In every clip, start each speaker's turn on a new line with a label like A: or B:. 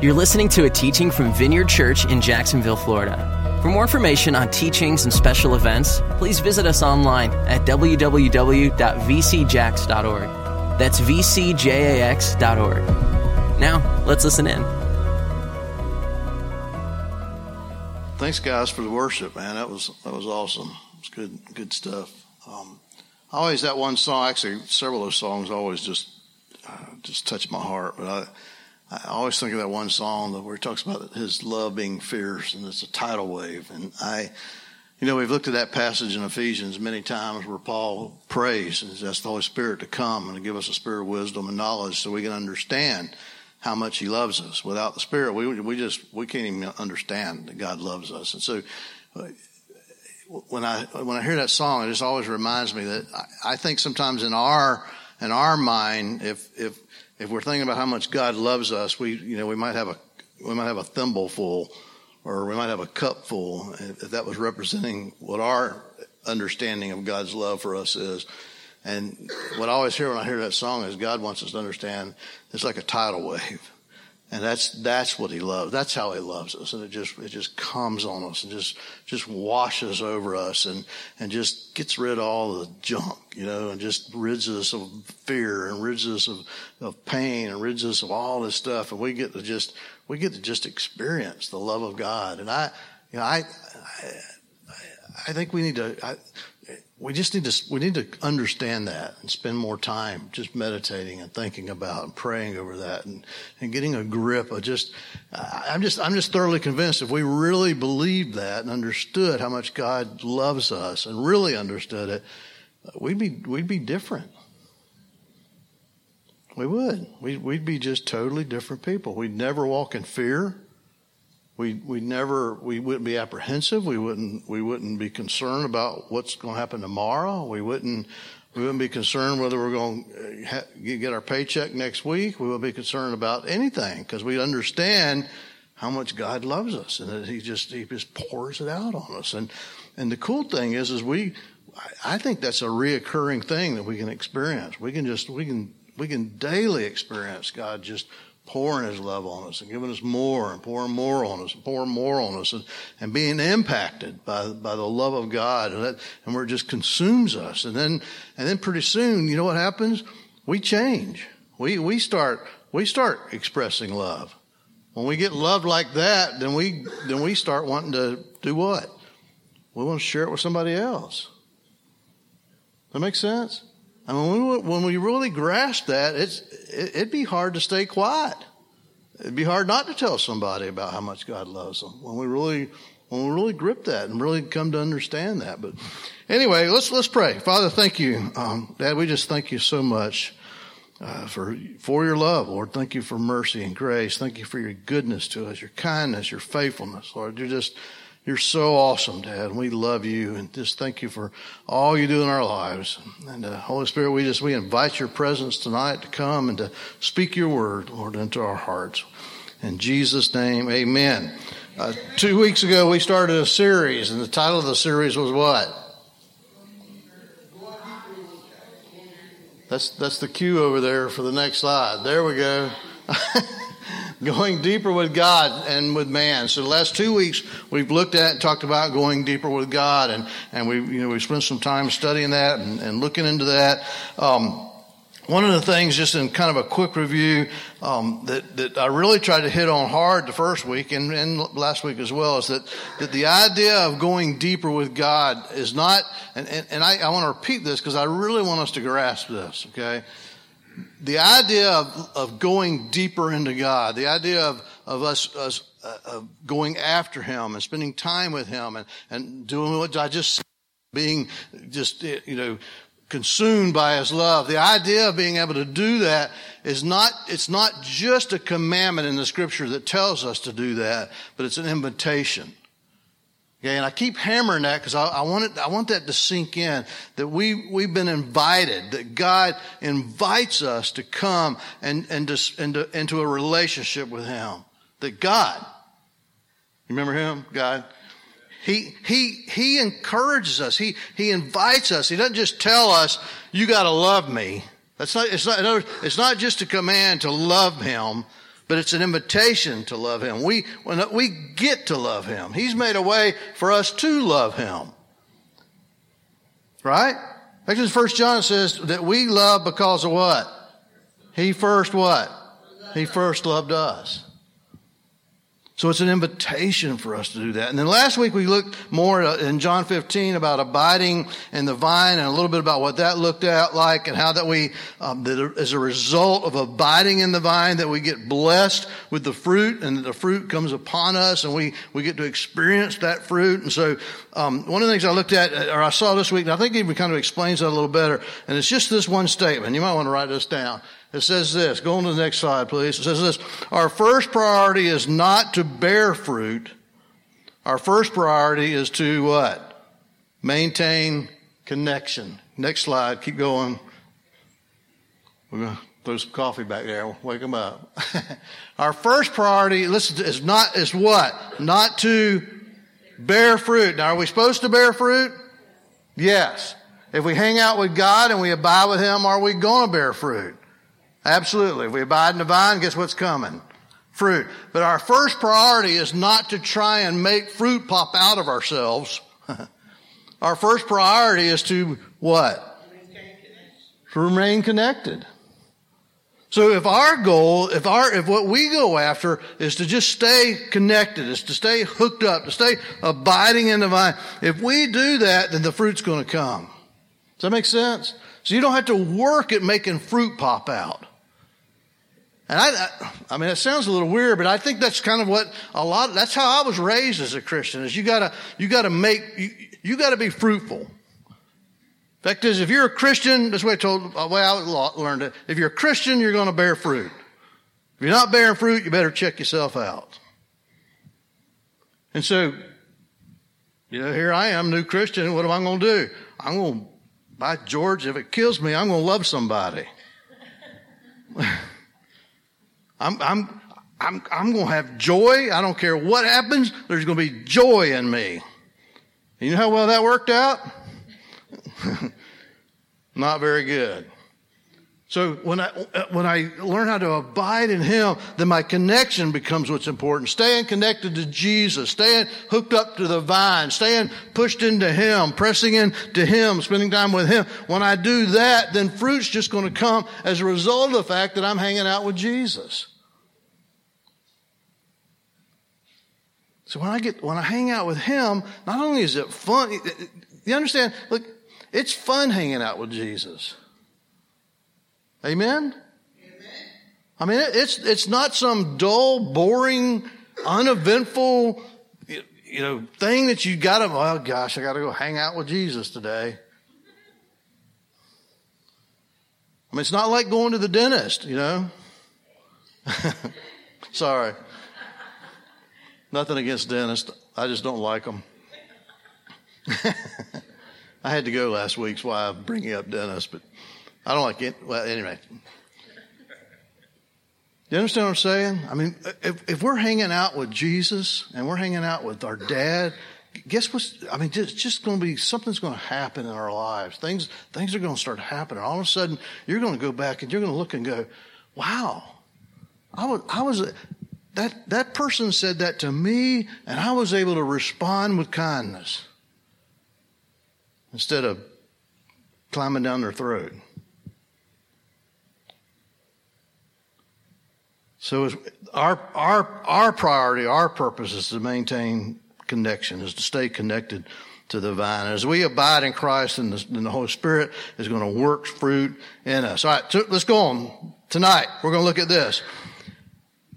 A: You're listening to a teaching from Vineyard Church in Jacksonville, Florida. For more information on teachings and special events, please visit us online at www.vcjax.org. That's vcjax.org. Now, let's listen in.
B: Thanks, guys, for the worship, man. That was that was awesome. It's good, good stuff. Um, always that one song. Actually, several of those songs always just uh, just touch my heart. But I I always think of that one song where he talks about his love being fierce, and it's a tidal wave. And I, you know, we've looked at that passage in Ephesians many times where Paul prays and asks the Holy Spirit to come and to give us a spirit of wisdom and knowledge so we can understand how much He loves us. Without the Spirit, we we just we can't even understand that God loves us. And so, when I when I hear that song, it just always reminds me that I, I think sometimes in our in our mind, if if if we're thinking about how much God loves us, we, you know, we might have a, we might have a thimble full or we might have a cup full if that was representing what our understanding of God's love for us is. And what I always hear when I hear that song is God wants us to understand it's like a tidal wave. And that's, that's what he loves. That's how he loves us. And it just, it just comes on us and just, just washes over us and, and just gets rid of all the junk, you know, and just rids us of fear and rids us of, of pain and rids us of all this stuff. And we get to just, we get to just experience the love of God. And I, you know, I, I, I think we need to, I, we just need to we need to understand that and spend more time just meditating and thinking about and praying over that and, and getting a grip of just I'm just I'm just thoroughly convinced if we really believed that and understood how much God loves us and really understood it, we'd be we'd be different. We would. We'd, we'd be just totally different people. We'd never walk in fear. We we never we wouldn't be apprehensive. We wouldn't we wouldn't be concerned about what's going to happen tomorrow. We wouldn't we wouldn't be concerned whether we're going to uh, get our paycheck next week. We wouldn't be concerned about anything because we understand how much God loves us and that He just He just pours it out on us. And and the cool thing is is we I think that's a reoccurring thing that we can experience. We can just we can we can daily experience God just pouring his love on us and giving us more and pouring more on us and pouring more on us and, and being impacted by, by the love of God. And, that, and where it just consumes us. And then, and then pretty soon, you know what happens? We change. We, we start, we start expressing love. When we get loved like that, then we, then we start wanting to do what? We want to share it with somebody else. That makes sense? I mean, when we, really grasp that, it's, it, it'd be hard to stay quiet. It'd be hard not to tell somebody about how much God loves them when we really, when we really grip that and really come to understand that. But anyway, let's, let's pray. Father, thank you. Um, Dad, we just thank you so much. Uh, for for your love, Lord. Thank you for mercy and grace. Thank you for your goodness to us, your kindness, your faithfulness, Lord. You're just you're so awesome, Dad. We love you and just thank you for all you do in our lives. And uh, Holy Spirit, we just we invite your presence tonight to come and to speak your word, Lord, into our hearts. In Jesus' name, Amen. Uh, two weeks ago, we started a series, and the title of the series was what? That's that's the cue over there for the next slide. There we go. going deeper with God and with man. So the last two weeks we've looked at and talked about going deeper with God, and and we you know we spent some time studying that and, and looking into that. Um, one of the things, just in kind of a quick review, um, that, that I really tried to hit on hard the first week and, and last week as well, is that, that the idea of going deeper with God is not, and, and, and I, I want to repeat this because I really want us to grasp this, okay? The idea of, of going deeper into God, the idea of, of us, us uh, of going after Him and spending time with Him and, and doing what I just being just, you know, consumed by His love. The idea of being able to do that is not, it's not just a commandment in the scripture that tells us to do that, but it's an invitation. Okay, and I keep hammering that because I, I, want it, I want that to sink in that we, we've been invited, that God invites us to come and, and to, into, into a relationship with Him. That God, remember Him, God? He, he, he encourages us. He, he invites us. He doesn't just tell us, you gotta love me. That's not, it's not, it's not just a command to love Him, but it's an invitation to love him. We, we get to love him. He's made a way for us to love him. Right? Actually, First John says that we love because of what? He first what? He first loved us. So it's an invitation for us to do that. And then last week we looked more in John 15 about abiding in the vine and a little bit about what that looked at like and how that we, um, that as a result of abiding in the vine, that we get blessed with the fruit and the fruit comes upon us and we, we get to experience that fruit. And so, um, one of the things I looked at or I saw this week, and I think it even kind of explains that a little better, and it's just this one statement. You might want to write this down. It says this. Go on to the next slide, please. It says this. Our first priority is not to bear fruit. Our first priority is to what? Maintain connection. Next slide. Keep going. We're going to throw some coffee back there. Wake them up. Our first priority, listen, is not, is what? Not to bear fruit. Now, are we supposed to bear fruit? Yes. If we hang out with God and we abide with Him, are we going to bear fruit? Absolutely. If we abide in the vine, guess what's coming? Fruit. But our first priority is not to try and make fruit pop out of ourselves. our first priority is to what? To remain connected. So if our goal, if our, if what we go after is to just stay connected, is to stay hooked up, to stay abiding in the vine, if we do that, then the fruit's going to come. Does that make sense? So you don't have to work at making fruit pop out. And I, I mean, it sounds a little weird, but I think that's kind of what a lot, that's how I was raised as a Christian, is you gotta, you gotta make, you, you gotta be fruitful. Fact is, if you're a Christian, that's the way I told, the way I learned it. If you're a Christian, you're gonna bear fruit. If you're not bearing fruit, you better check yourself out. And so, you know, here I am, new Christian, what am I gonna do? I'm gonna, by George, if it kills me, I'm gonna love somebody. I'm, I'm, I'm, I'm going to have joy. I don't care what happens. There's going to be joy in me. You know how well that worked out? Not very good. So when I, uh, when I learn how to abide in Him, then my connection becomes what's important. Staying connected to Jesus, staying hooked up to the vine, staying pushed into Him, pressing into Him, spending time with Him. When I do that, then fruit's just going to come as a result of the fact that I'm hanging out with Jesus. So when I get, when I hang out with Him, not only is it fun, you understand? Look, it's fun hanging out with Jesus. Amen? I mean, it's, it's not some dull, boring, uneventful, you know, thing that you gotta, oh gosh, I gotta go hang out with Jesus today. I mean, it's not like going to the dentist, you know? Sorry. Nothing against dentists. I just don't like them. I had to go last week, that's why I'm bringing up dentists, but I don't like it. Well, anyway. Do you understand what I'm saying? I mean, if, if we're hanging out with Jesus and we're hanging out with our dad, guess what's, I mean, it's just going to be, something's going to happen in our lives. Things, things are going to start happening. All of a sudden, you're going to go back and you're going to look and go, wow, I was, I was, that, that person said that to me and I was able to respond with kindness instead of climbing down their throat. So our, our, our priority, our purpose is to maintain connection, is to stay connected to the vine. As we abide in Christ and the, the Holy Spirit is going to work fruit in us. All right, so let's go on. Tonight, we're going to look at this.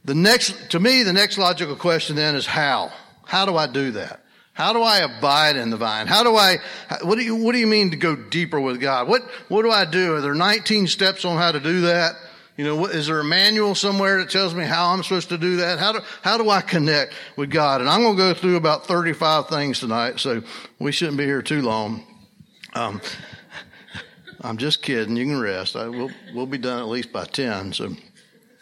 B: The next, to me, the next logical question then is how? How do I do that? How do I abide in the vine? How do I, what do you, what do you mean to go deeper with God? What, what do I do? Are there 19 steps on how to do that? You know, is there a manual somewhere that tells me how I'm supposed to do that? How do, how do I connect with God? And I'm going to go through about 35 things tonight, so we shouldn't be here too long. Um, I'm just kidding. You can rest. I, we'll, we'll be done at least by 10. So,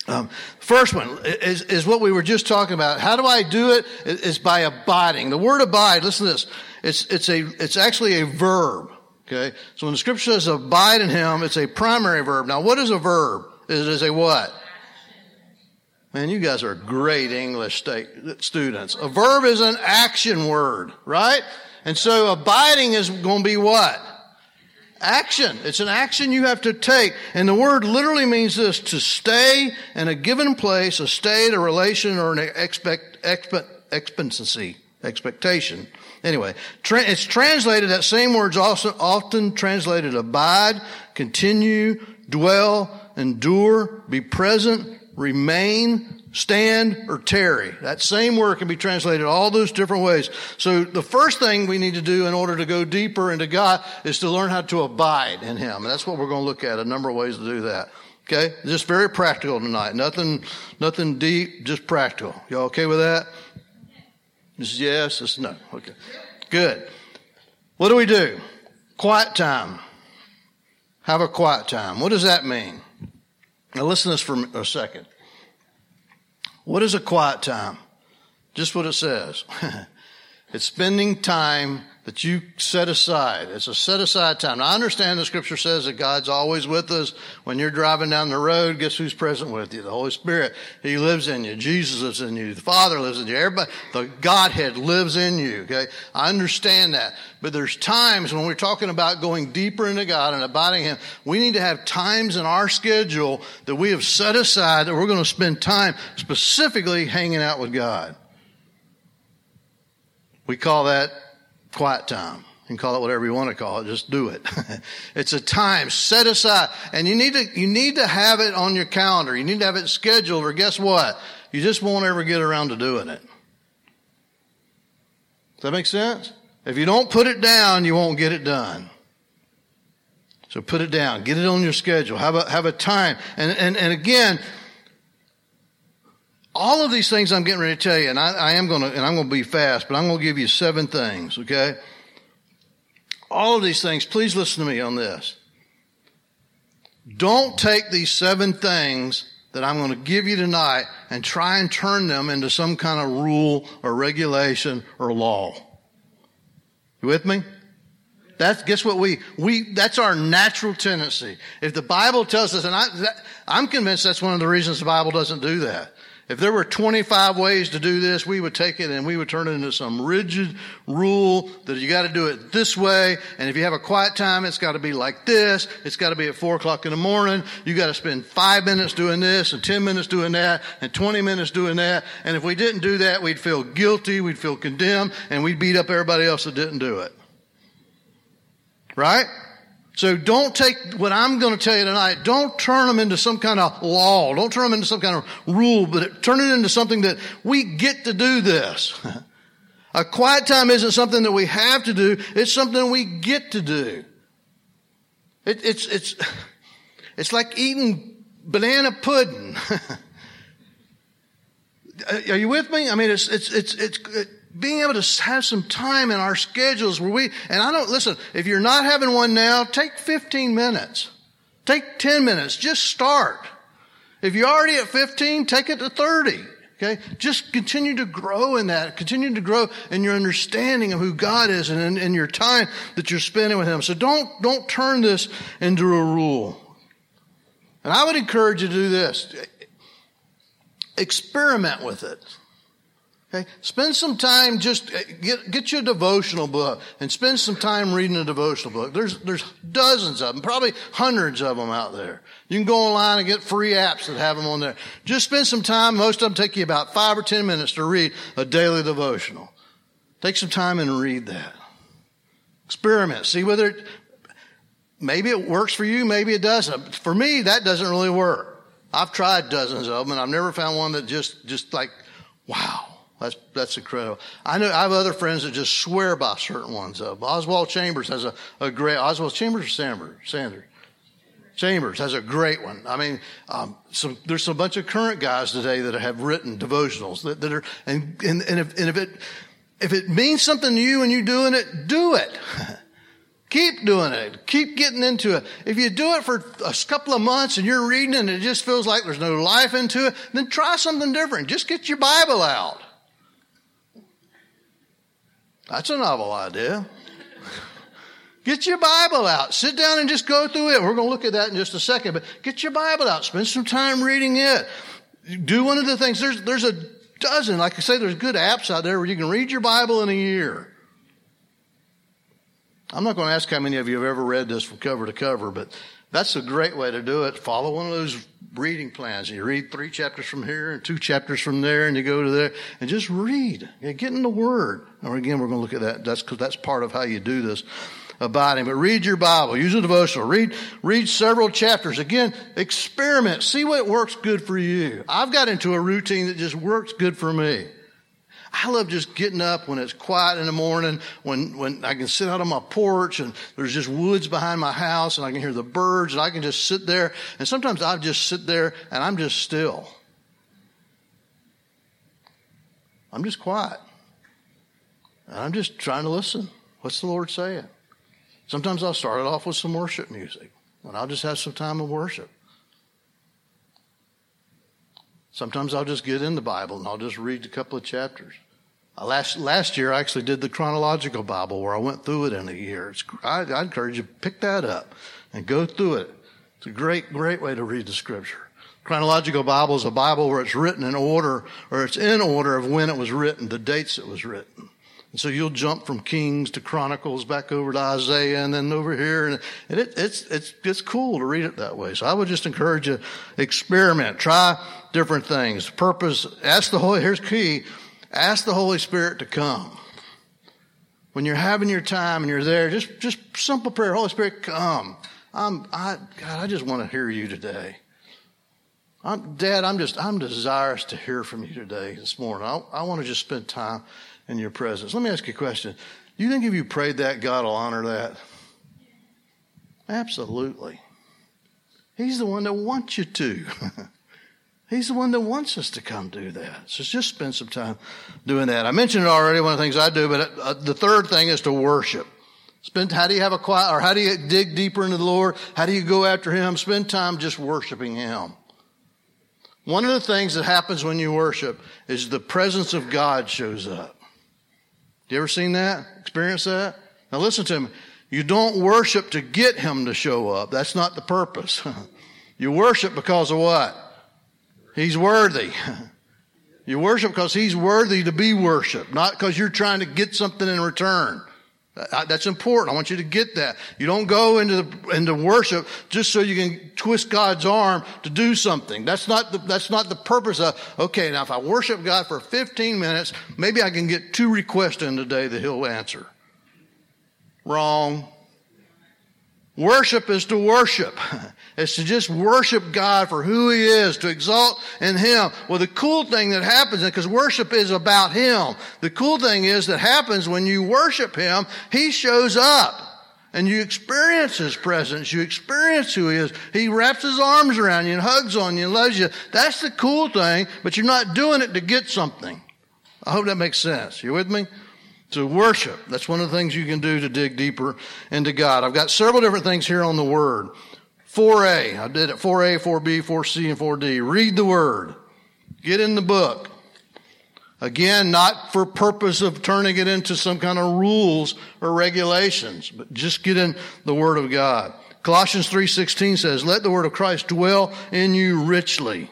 B: um, first one is, is what we were just talking about. How do I do it? It's by abiding. The word abide, listen to this. It's, it's a, it's actually a verb. Okay. So when the scripture says abide in him, it's a primary verb. Now what is a verb? It is a what? Man, you guys are great English state, students. A verb is an action word, right? And so abiding is going to be what? Action. It's an action you have to take. And the word literally means this, to stay in a given place, a state, a relation, or an expect, expect, expectancy, expectation. Anyway, tra- it's translated, that same word's also often translated abide, continue, dwell, endure, be present, remain, stand, or tarry. That same word can be translated all those different ways. So the first thing we need to do in order to go deeper into God is to learn how to abide in Him. And that's what we're going to look at, a number of ways to do that. Okay? Just very practical tonight. Nothing, nothing deep, just practical. Y'all okay with that? This is yes, this is no. Okay. Good. What do we do? Quiet time. Have a quiet time. What does that mean? Now listen to this for a second. What is a quiet time? Just what it says. it's spending time that you set aside. It's a set aside time. Now, I understand the scripture says that God's always with us. When you're driving down the road, guess who's present with you? The Holy Spirit. He lives in you. Jesus lives in you. The Father lives in you. Everybody, the Godhead lives in you. Okay. I understand that. But there's times when we're talking about going deeper into God and abiding Him, we need to have times in our schedule that we have set aside that we're going to spend time specifically hanging out with God. We call that quiet time. You can call it whatever you want to call it. Just do it. it's a time set aside. And you need to, you need to have it on your calendar. You need to have it scheduled or guess what? You just won't ever get around to doing it. Does that make sense? If you don't put it down, you won't get it done. So put it down. Get it on your schedule. Have a, have a time. And, and, and again, all of these things I'm getting ready to tell you, and I, I am going to, and I'm going to be fast, but I'm going to give you seven things, okay? All of these things, please listen to me on this. Don't take these seven things that I'm going to give you tonight and try and turn them into some kind of rule or regulation or law. You with me? That's, guess what we, we, that's our natural tendency. If the Bible tells us, and I, that, I'm convinced that's one of the reasons the Bible doesn't do that. If there were 25 ways to do this, we would take it and we would turn it into some rigid rule that you got to do it this way. And if you have a quiet time, it's got to be like this. It's got to be at four o'clock in the morning. You got to spend five minutes doing this and 10 minutes doing that and 20 minutes doing that. And if we didn't do that, we'd feel guilty. We'd feel condemned and we'd beat up everybody else that didn't do it. Right? So don't take what I'm going to tell you tonight, don't turn them into some kind of law. Don't turn them into some kind of rule, but turn it into something that we get to do this. A quiet time isn't something that we have to do, it's something we get to do. It, it's, it's, it's like eating banana pudding. Are you with me? I mean, it's, it's, it's, it's, being able to have some time in our schedules where we, and I don't, listen, if you're not having one now, take 15 minutes. Take 10 minutes. Just start. If you're already at 15, take it to 30. Okay? Just continue to grow in that. Continue to grow in your understanding of who God is and in, in your time that you're spending with Him. So don't, don't turn this into a rule. And I would encourage you to do this. Experiment with it. Okay? Spend some time just uh, get, get your devotional book and spend some time reading a devotional book. There's, there's dozens of them, probably hundreds of them out there. You can go online and get free apps that have them on there. Just spend some time. Most of them take you about five or ten minutes to read a daily devotional. Take some time and read that. Experiment. See whether it, maybe it works for you, maybe it doesn't. For me, that doesn't really work. I've tried dozens of them and I've never found one that just, just like, wow. That's, that's incredible. I know I have other friends that just swear by certain ones. Uh, Oswald Chambers has a, a great, Oswald Chambers or Sanders? Sanders? Chambers has a great one. I mean, um, some, there's a bunch of current guys today that have written devotionals that, that are, and, and, and, if, and if it, if it means something to you and you're doing it, do it. Keep doing it. Keep getting into it. If you do it for a couple of months and you're reading and it just feels like there's no life into it, then try something different. Just get your Bible out. That's a novel idea. Get your Bible out. Sit down and just go through it. We're going to look at that in just a second, but get your Bible out. Spend some time reading it. do one of the things. There's, there's a dozen. Like I say, there's good apps out there where you can read your Bible in a year. I'm not going to ask how many of you have ever read this from cover to cover, but that's a great way to do it. Follow one of those reading plans. You read three chapters from here and two chapters from there, and you go to there and just read. get in the Word. Or again, we're going to look at that. That's because that's part of how you do this abiding. But read your Bible, use a devotional, read, read several chapters. Again, experiment, see what works good for you. I've got into a routine that just works good for me. I love just getting up when it's quiet in the morning, when, when I can sit out on my porch and there's just woods behind my house and I can hear the birds and I can just sit there. And sometimes I just sit there and I'm just still. I'm just quiet. And I'm just trying to listen. What's the Lord saying? Sometimes I'll start it off with some worship music and I'll just have some time of worship. Sometimes I'll just get in the Bible and I'll just read a couple of chapters. Uh, last, last year, I actually did the chronological Bible where I went through it in a year. I, I encourage you to pick that up and go through it. It's a great, great way to read the scripture. Chronological Bible is a Bible where it's written in order, or it's in order of when it was written, the dates it was written. And so you'll jump from Kings to Chronicles back over to Isaiah and then over here. And it, it's, it's, it's cool to read it that way. So I would just encourage you, experiment, try different things. Purpose, ask the Holy, here's key, ask the Holy Spirit to come. When you're having your time and you're there, just, just simple prayer, Holy Spirit, come. I'm, I, God, I just want to hear you today. I'm, Dad, I'm just, I'm desirous to hear from you today, this morning. I, I want to just spend time in your presence. Let me ask you a question. Do you think if you prayed that, God will honor that? Absolutely. He's the one that wants you to. He's the one that wants us to come do that. So just spend some time doing that. I mentioned it already, one of the things I do, but uh, the third thing is to worship. Spend, how do you have a quiet, or how do you dig deeper into the Lord? How do you go after Him? Spend time just worshiping Him. One of the things that happens when you worship is the presence of God shows up. You ever seen that? Experience that? Now listen to me. You don't worship to get him to show up. That's not the purpose. you worship because of what? He's worthy. You worship because he's worthy to be worshiped, not because you're trying to get something in return. That's important. I want you to get that. You don't go into the, into worship just so you can twist God's arm to do something. That's not the, that's not the purpose of, okay, now if I worship God for 15 minutes, maybe I can get two requests in today that He'll answer. Wrong. Worship is to worship. It's to just worship God for who He is, to exalt in Him. Well, the cool thing that happens, because worship is about Him, the cool thing is that happens when you worship Him, He shows up. And you experience His presence. You experience who He is. He wraps His arms around you and hugs on you and loves you. That's the cool thing, but you're not doing it to get something. I hope that makes sense. You with me? To worship. That's one of the things you can do to dig deeper into God. I've got several different things here on the Word. 4A. I did it 4A, 4B, 4C, and 4D. Read the Word. Get in the book. Again, not for purpose of turning it into some kind of rules or regulations, but just get in the Word of God. Colossians 3.16 says, Let the Word of Christ dwell in you richly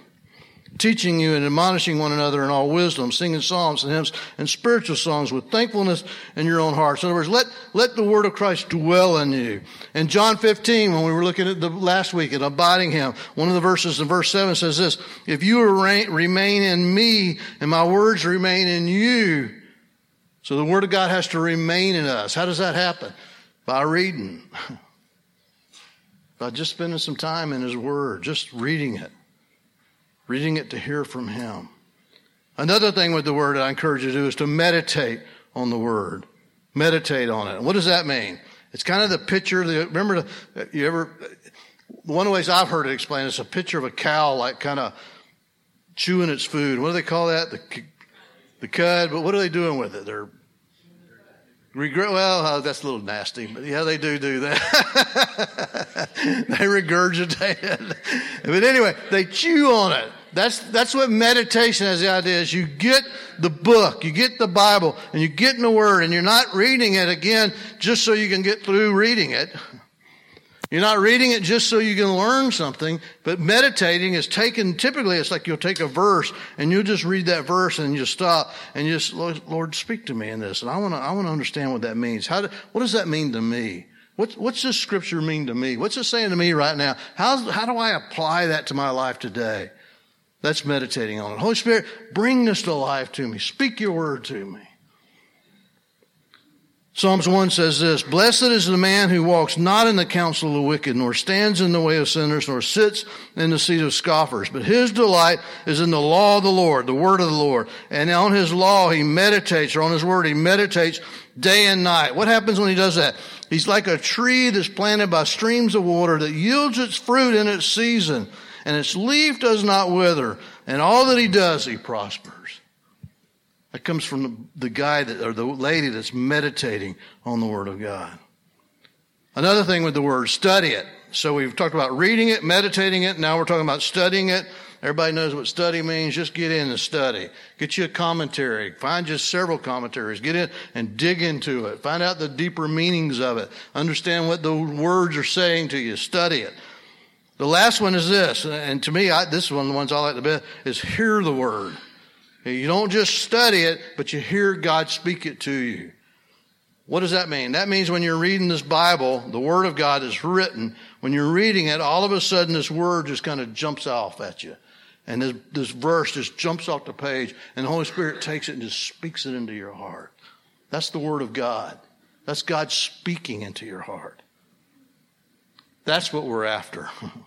B: teaching you and admonishing one another in all wisdom, singing psalms and hymns and spiritual songs with thankfulness in your own hearts. In other words, let, let the word of Christ dwell in you. In John 15, when we were looking at the last week at abiding him, one of the verses in verse 7 says this, if you remain in me and my words remain in you, so the word of God has to remain in us. How does that happen? By reading. By just spending some time in his word, just reading it reading it to hear from Him. Another thing with the Word that I encourage you to do is to meditate on the Word. Meditate on it. what does that mean? It's kind of the picture. The, remember, the, you ever? One of the ways I've heard it explained is a picture of a cow, like kind of chewing its food. What do they call that? The the cud. But what are they doing with it? They're Regret, well, uh, that's a little nasty, but yeah, they do do that. they regurgitate it. But anyway, they chew on it. That's, that's what meditation has the idea is you get the book, you get the Bible, and you get in the Word, and you're not reading it again just so you can get through reading it. You're not reading it just so you can learn something, but meditating is taken, typically it's like you'll take a verse and you'll just read that verse and you stop and you just, Lord, Lord speak to me in this. And I want to, I want to understand what that means. How do, what does that mean to me? What's, what's this scripture mean to me? What's it saying to me right now? How, how do I apply that to my life today? That's meditating on it. Holy Spirit, bring this to life to me. Speak your word to me. Psalms 1 says this, Blessed is the man who walks not in the counsel of the wicked, nor stands in the way of sinners, nor sits in the seat of scoffers. But his delight is in the law of the Lord, the word of the Lord. And on his law he meditates, or on his word he meditates day and night. What happens when he does that? He's like a tree that's planted by streams of water that yields its fruit in its season, and its leaf does not wither, and all that he does he prospers. That comes from the, guy that, or the lady that's meditating on the Word of God. Another thing with the Word, study it. So we've talked about reading it, meditating it. Now we're talking about studying it. Everybody knows what study means. Just get in and study. Get you a commentary. Find just several commentaries. Get in and dig into it. Find out the deeper meanings of it. Understand what the words are saying to you. Study it. The last one is this, and to me, I, this is one of the ones I like the best, is hear the word. You don't just study it, but you hear God speak it to you. What does that mean? That means when you're reading this Bible, the Word of God is written. When you're reading it, all of a sudden this word just kind of jumps off at you. And this, this verse just jumps off the page, and the Holy Spirit takes it and just speaks it into your heart. That's the Word of God. That's God speaking into your heart. That's what we're after.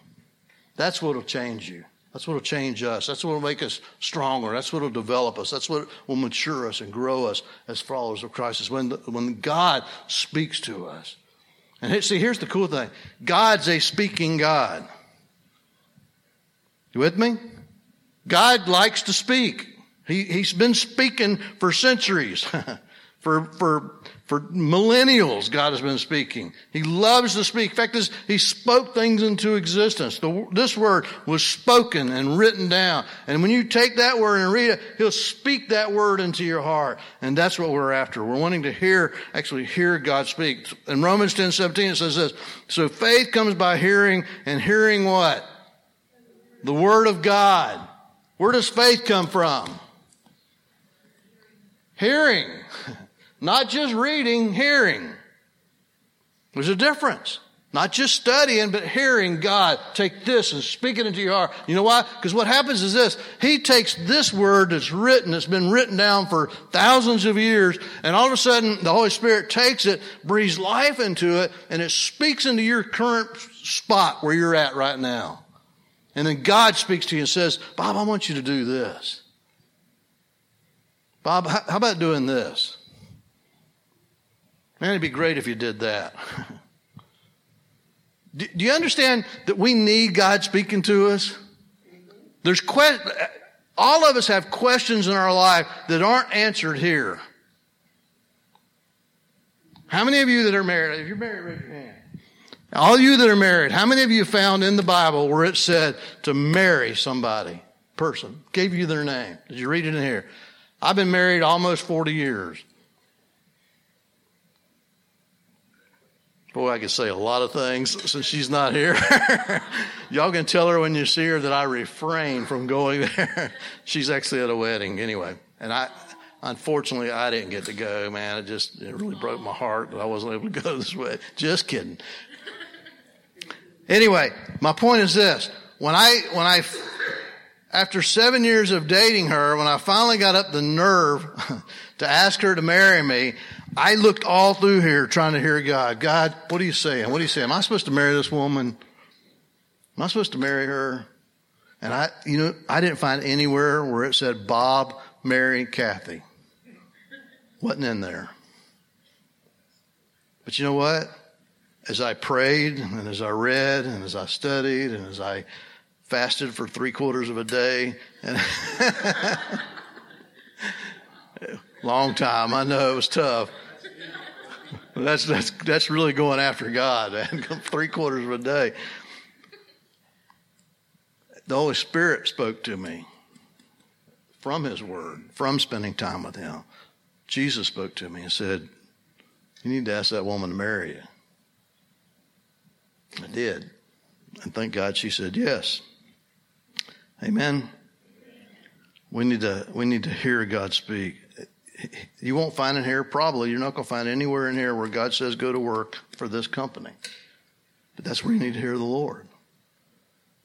B: That's what will change you. That's what will change us. That's what will make us stronger. That's what will develop us. That's what will mature us and grow us as followers of Christ. Is when, the, when God speaks to us. And see, here's the cool thing God's a speaking God. You with me? God likes to speak. He, he's been speaking for centuries, for, for for millennials, God has been speaking. He loves to speak. In fact, this, He spoke things into existence. The, this word was spoken and written down. And when you take that word and read it, He'll speak that word into your heart. And that's what we're after. We're wanting to hear, actually hear God speak. In Romans 10, 17, it says this. So faith comes by hearing, and hearing what? The Word of God. Where does faith come from? Hearing. Not just reading, hearing. There's a difference. Not just studying, but hearing God take this and speak it into your heart. You know why? Because what happens is this. He takes this word that's written, that's been written down for thousands of years, and all of a sudden the Holy Spirit takes it, breathes life into it, and it speaks into your current spot where you're at right now. And then God speaks to you and says, Bob, I want you to do this. Bob, how about doing this? Man, it'd be great if you did that. do, you understand that we need God speaking to us? There's que- all of us have questions in our life that aren't answered here. How many of you that are married, if you're married, raise your hand. All you that are married, how many of you found in the Bible where it said to marry somebody, person, gave you their name? Did you read it in here? I've been married almost 40 years. Boy, I could say a lot of things since she's not here. Y'all can tell her when you see her that I refrain from going there. she's actually at a wedding anyway. And I, unfortunately, I didn't get to go, man. It just, it really broke my heart that I wasn't able to go this way. Just kidding. Anyway, my point is this. When I, when I, after seven years of dating her, when I finally got up the nerve to ask her to marry me, I looked all through here trying to hear God. God, what are you saying? What are you saying? Am I supposed to marry this woman? Am I supposed to marry her? And I, you know, I didn't find anywhere where it said Bob marry Kathy. Wasn't in there. But you know what? As I prayed and as I read and as I studied and as I fasted for three quarters of a day and Long time. I know it was tough. That's, that's, that's really going after God. Three quarters of a day. The Holy Spirit spoke to me from His Word, from spending time with Him. Jesus spoke to me and said, You need to ask that woman to marry you. I did. And thank God she said yes. Amen. We need to, we need to hear God speak. You won't find it here, probably. You're not going to find anywhere in here where God says go to work for this company. But that's where you need to hear the Lord.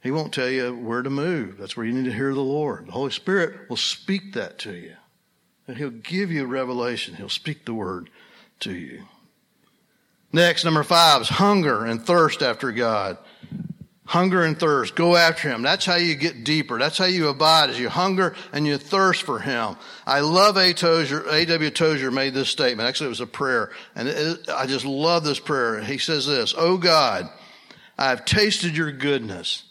B: He won't tell you where to move. That's where you need to hear the Lord. The Holy Spirit will speak that to you. And He'll give you revelation. He'll speak the word to you. Next, number five is hunger and thirst after God. Hunger and thirst. Go after Him. That's how you get deeper. That's how you abide as you hunger and you thirst for Him. I love A. Tozer, A.W. Tozer made this statement. Actually, it was a prayer. And it, I just love this prayer. He says this, Oh God, I have tasted your goodness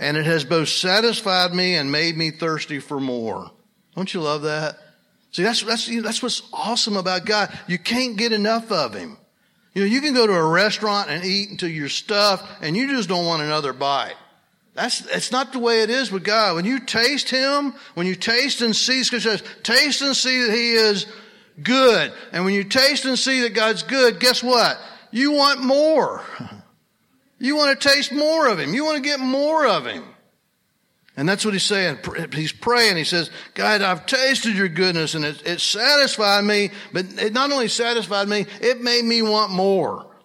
B: and it has both satisfied me and made me thirsty for more. Don't you love that? See, that's, that's, that's what's awesome about God. You can't get enough of Him. You know, you can go to a restaurant and eat until you're stuffed and you just don't want another bite. That's, that's not the way it is with God. When you taste Him, when you taste and see, Scripture says, taste and see that He is good. And when you taste and see that God's good, guess what? You want more. You want to taste more of Him. You want to get more of Him. And that's what he's saying. He's praying. He says, God, I've tasted your goodness and it, it satisfied me, but it not only satisfied me, it made me want more.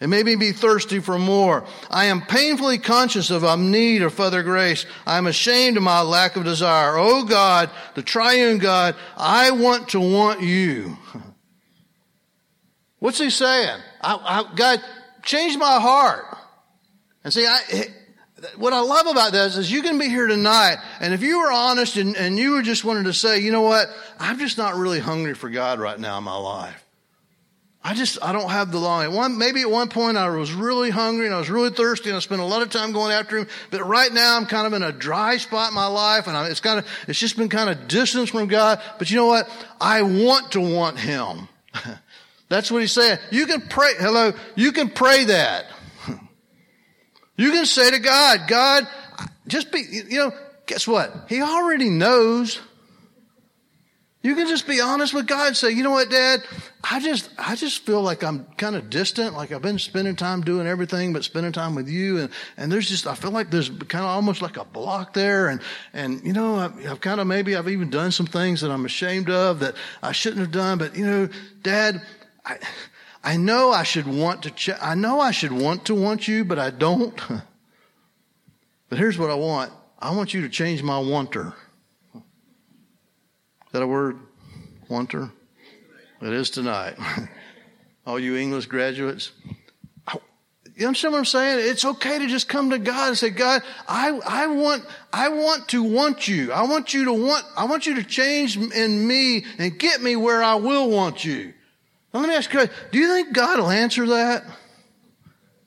B: It made me be thirsty for more. I am painfully conscious of my need of further grace. I am ashamed of my lack of desire. Oh God, the triune God, I want to want you. What's he saying? I, I, God, change my heart. And see, I, what I love about this is you can be here tonight, and if you were honest and, and you were just wanting to say, you know what, I'm just not really hungry for God right now in my life. I just, I don't have the longing. One, maybe at one point I was really hungry and I was really thirsty and I spent a lot of time going after him. But right now I'm kind of in a dry spot in my life and I, it's kind of, it's just been kind of distance from God. But you know what? I want to want him. That's what he's saying. You can pray, hello, you can pray that. You can say to God, God, just be, you know, guess what? He already knows. You can just be honest with God and say, you know what, Dad? I just, I just feel like I'm kind of distant, like I've been spending time doing everything but spending time with you. And, and there's just, I feel like there's kind of almost like a block there. And, and, you know, I've, I've kind of, maybe I've even done some things that I'm ashamed of that I shouldn't have done. But, you know, Dad, I, I know I should want to, ch- I know I should want to want you, but I don't. but here's what I want. I want you to change my wanter. Is that a word? Wanter? It is tonight. All you English graduates. You understand what I'm saying? It's okay to just come to God and say, God, I, I want, I want to want you. I want you to want, I want you to change in me and get me where I will want you. Now let me ask you, do you think God will answer that?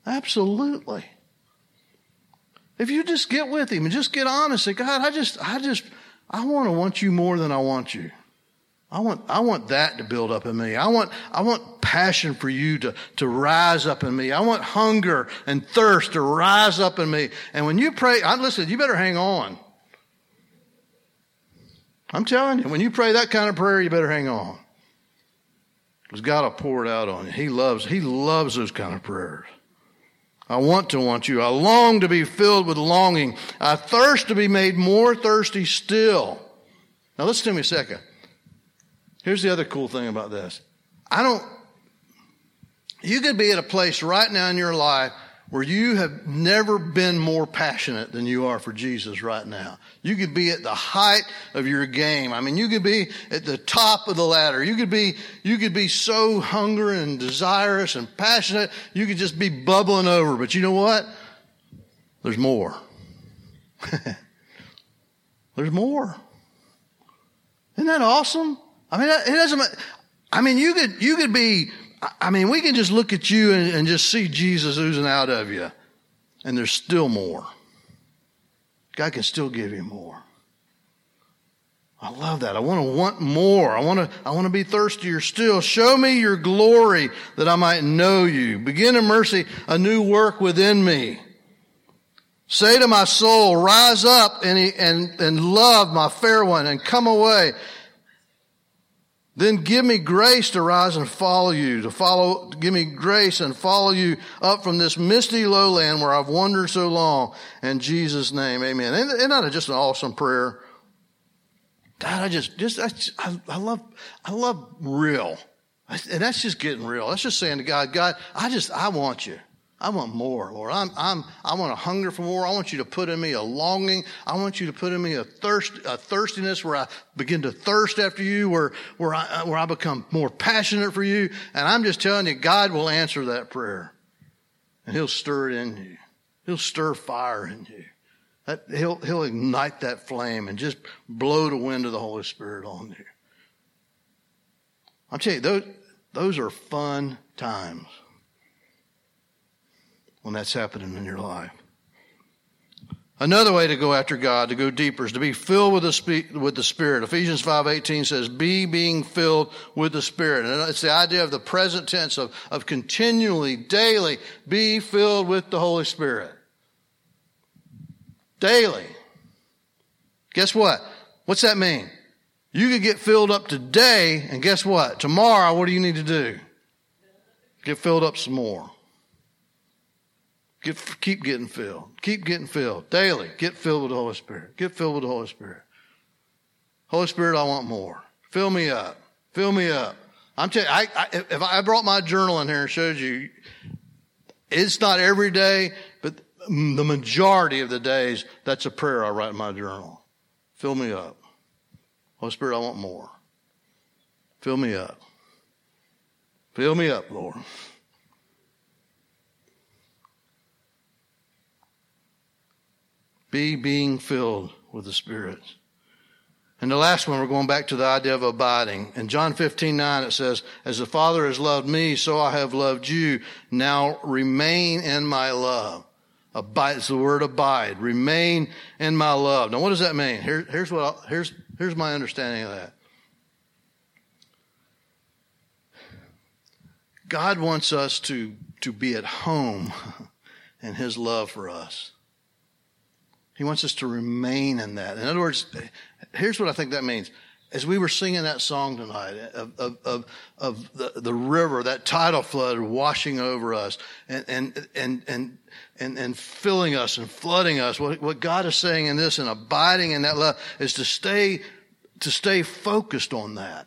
B: Absolutely. If you just get with Him and just get honest, say, God, I just, I just, I want to want you more than I want you. I want, I want that to build up in me. I want, I want passion for you to, to rise up in me. I want hunger and thirst to rise up in me. And when you pray, I, listen, you better hang on. I'm telling you, when you pray that kind of prayer, you better hang on. God will pour it out on you. He loves, He loves those kind of prayers. I want to want you. I long to be filled with longing. I thirst to be made more thirsty still. Now listen to me a second. Here's the other cool thing about this. I don't, you could be at a place right now in your life where you have never been more passionate than you are for Jesus right now. You could be at the height of your game. I mean, you could be at the top of the ladder. You could be, you could be so hungry and desirous and passionate. You could just be bubbling over. But you know what? There's more. There's more. Isn't that awesome? I mean, it doesn't, I mean, you could, you could be I mean, we can just look at you and, and just see Jesus oozing out of you, and there's still more. God can still give you more. I love that. I want to want more. I want to, I want to be thirstier still. Show me your glory that I might know you. Begin in mercy a new work within me. Say to my soul, rise up and, and, and love my fair one and come away Then give me grace to rise and follow you, to follow, give me grace and follow you up from this misty lowland where I've wandered so long. In Jesus' name, amen. Isn't that just an awesome prayer? God, I just, just, I, I love, I love real. And that's just getting real. That's just saying to God, God, I just, I want you. I want more, Lord. I'm, I'm, I want a hunger for more. I want you to put in me a longing. I want you to put in me a thirst, a thirstiness where I begin to thirst after you, where, where I, where I become more passionate for you. And I'm just telling you, God will answer that prayer. And He'll stir it in you. He'll stir fire in you. That, he'll, he'll ignite that flame and just blow the wind of the Holy Spirit on you. I'm telling you, those, those are fun times when that's happening in your life. Another way to go after God, to go deeper, is to be filled with the, with the Spirit. Ephesians 5.18 says, be being filled with the Spirit. And it's the idea of the present tense of, of continually, daily, be filled with the Holy Spirit. Daily. Guess what? What's that mean? You could get filled up today, and guess what? Tomorrow, what do you need to do? Get filled up some more. Get, keep getting filled. Keep getting filled daily. Get filled with the Holy Spirit. Get filled with the Holy Spirit. Holy Spirit, I want more. Fill me up. Fill me up. I'm telling you, I, I, if I brought my journal in here and showed you, it's not every day, but the majority of the days, that's a prayer I write in my journal. Fill me up. Holy Spirit, I want more. Fill me up. Fill me up, Lord. Be being filled with the Spirit. And the last one, we're going back to the idea of abiding. In John 15, 9, it says, As the Father has loved me, so I have loved you. Now remain in my love. Abide, it's the word abide. Remain in my love. Now what does that mean? Here, here's what, I, here's, here's my understanding of that. God wants us to, to be at home in His love for us. He wants us to remain in that. In other words, here's what I think that means. As we were singing that song tonight of, of, of, of the, the river, that tidal flood washing over us and, and, and, and, and, and filling us and flooding us, what, what God is saying in this and abiding in that love is to stay, to stay focused on that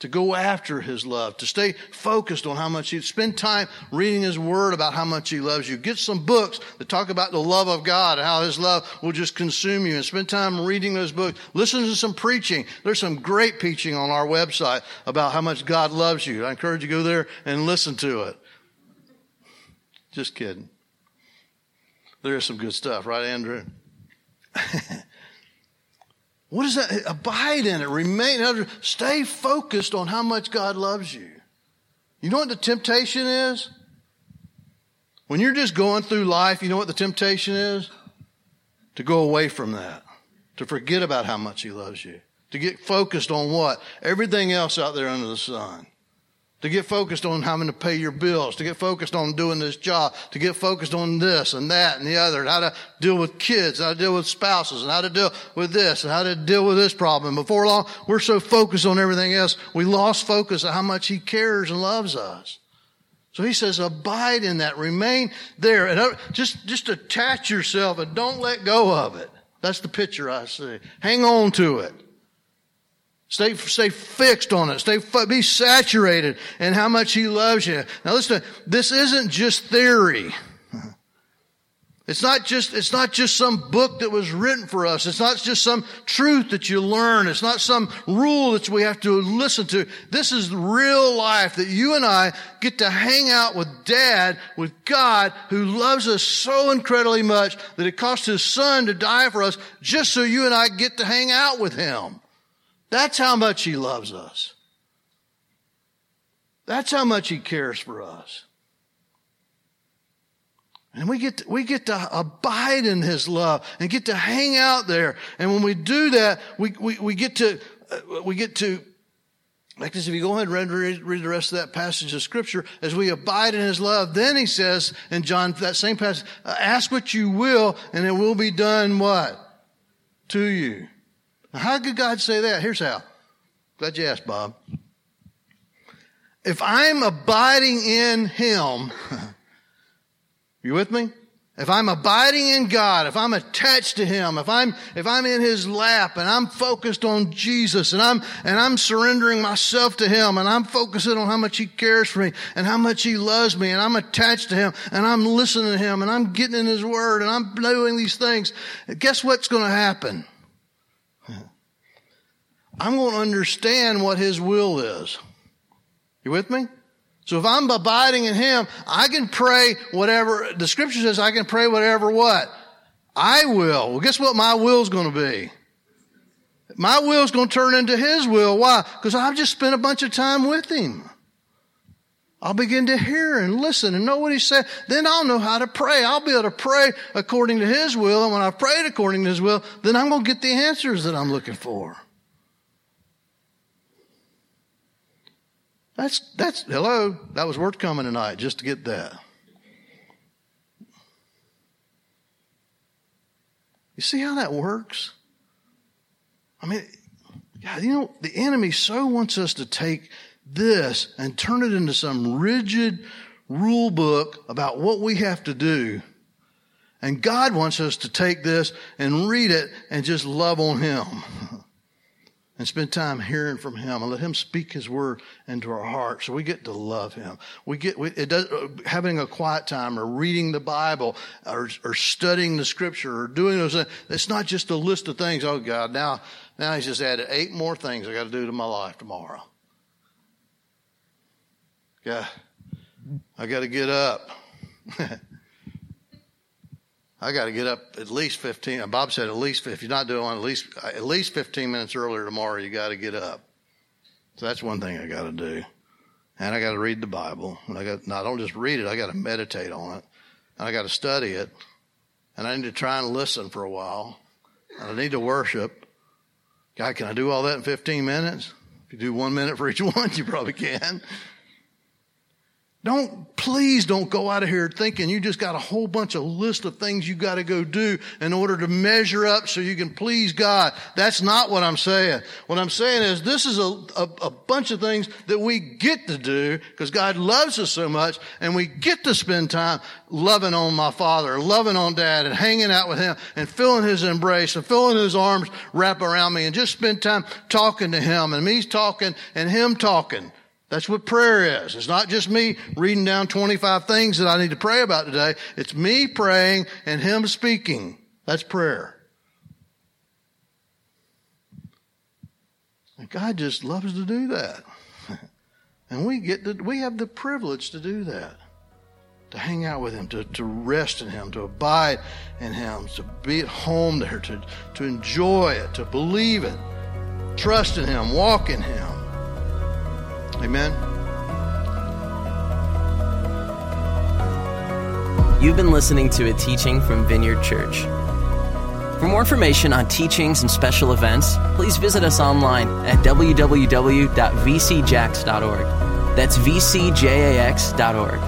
B: to go after his love, to stay focused on how much he spend time reading his word about how much he loves you. Get some books that talk about the love of God and how his love will just consume you and spend time reading those books. Listen to some preaching. There's some great preaching on our website about how much God loves you. I encourage you to go there and listen to it. Just kidding. There is some good stuff, right, Andrew? What does that? Abide in it. Remain. Under, stay focused on how much God loves you. You know what the temptation is? When you're just going through life, you know what the temptation is? To go away from that. To forget about how much He loves you. To get focused on what? Everything else out there under the sun to get focused on having to pay your bills, to get focused on doing this job, to get focused on this and that and the other, and how to deal with kids, how to deal with spouses, and how to deal with this, and how to deal with this problem. Before long, we're so focused on everything else, we lost focus of how much He cares and loves us. So he says, abide in that, remain there, and uh, just, just attach yourself and don't let go of it. That's the picture I see. Hang on to it. Stay, stay fixed on it. Stay, be saturated in how much He loves you. Now listen, this isn't just theory. It's not just, it's not just some book that was written for us. It's not just some truth that you learn. It's not some rule that we have to listen to. This is real life that you and I get to hang out with dad, with God, who loves us so incredibly much that it cost his son to die for us just so you and I get to hang out with him. That's how much He loves us. That's how much He cares for us. And we get, to, we get to abide in His love and get to hang out there. And when we do that, we, we, we get to, uh, we get to, like this, if you go ahead and read, read the rest of that passage of scripture, as we abide in His love, then He says in John, that same passage, ask what you will and it will be done what? To you. Now, how could God say that? Here's how. Glad you asked, Bob. If I'm abiding in Him, you with me? If I'm abiding in God, if I'm attached to Him, if I'm, if I'm in His lap and I'm focused on Jesus and I'm, and I'm surrendering myself to Him and I'm focusing on how much He cares for me and how much He loves me and I'm attached to Him and I'm listening to Him and I'm getting in His Word and I'm doing these things, guess what's going to happen? I'm going to understand what His will is. You with me? So if I'm abiding in Him, I can pray whatever, the scripture says I can pray whatever what? I will. Well, guess what my will's going to be? My will's going to turn into His will. Why? Because I've just spent a bunch of time with Him. I'll begin to hear and listen and know what He said. Then I'll know how to pray. I'll be able to pray according to His will. And when I've prayed according to His will, then I'm going to get the answers that I'm looking for. That's, that's, hello, that was worth coming tonight just to get that. You see how that works? I mean, God, you know, the enemy so wants us to take this and turn it into some rigid rule book about what we have to do. And God wants us to take this and read it and just love on Him. And spend time hearing from him and let him speak his word into our hearts. So we get to love him. We get we, it does uh, having a quiet time or reading the bible or, or studying the scripture or doing those things it's not just a list of things. Oh god now now he's just added eight more things i got to do to my life tomorrow. Yeah. I got to get up I got to get up at least 15. Bob said at least, if you're not doing one, at least, at least 15 minutes earlier tomorrow, you got to get up. So that's one thing I got to do. And I got to read the Bible. And I got, no, I don't just read it. I got to meditate on it. And I got to study it. And I need to try and listen for a while. And I need to worship. God, can I do all that in 15 minutes? If you do one minute for each one, you probably can. Don't, please don't go out of here thinking you just got a whole bunch of list of things you got to go do in order to measure up so you can please God. That's not what I'm saying. What I'm saying is this is a, a, a bunch of things that we get to do because God loves us so much and we get to spend time loving on my father, loving on dad and hanging out with him and feeling his embrace and feeling his arms wrap around me and just spend time talking to him and me talking and him talking. That's what prayer is. It's not just me reading down 25 things that I need to pray about today. It's me praying and Him speaking. That's prayer. And God just loves to do that. And we get to, we have the privilege to do that. To hang out with Him, to, to rest in Him, to abide in Him, to be at home there, to, to enjoy it, to believe it, trust in Him, walk in Him. Amen.
A: You've been listening to a teaching from Vineyard Church. For more information on teachings and special events, please visit us online at www.vcjax.org. That's vcjax.org.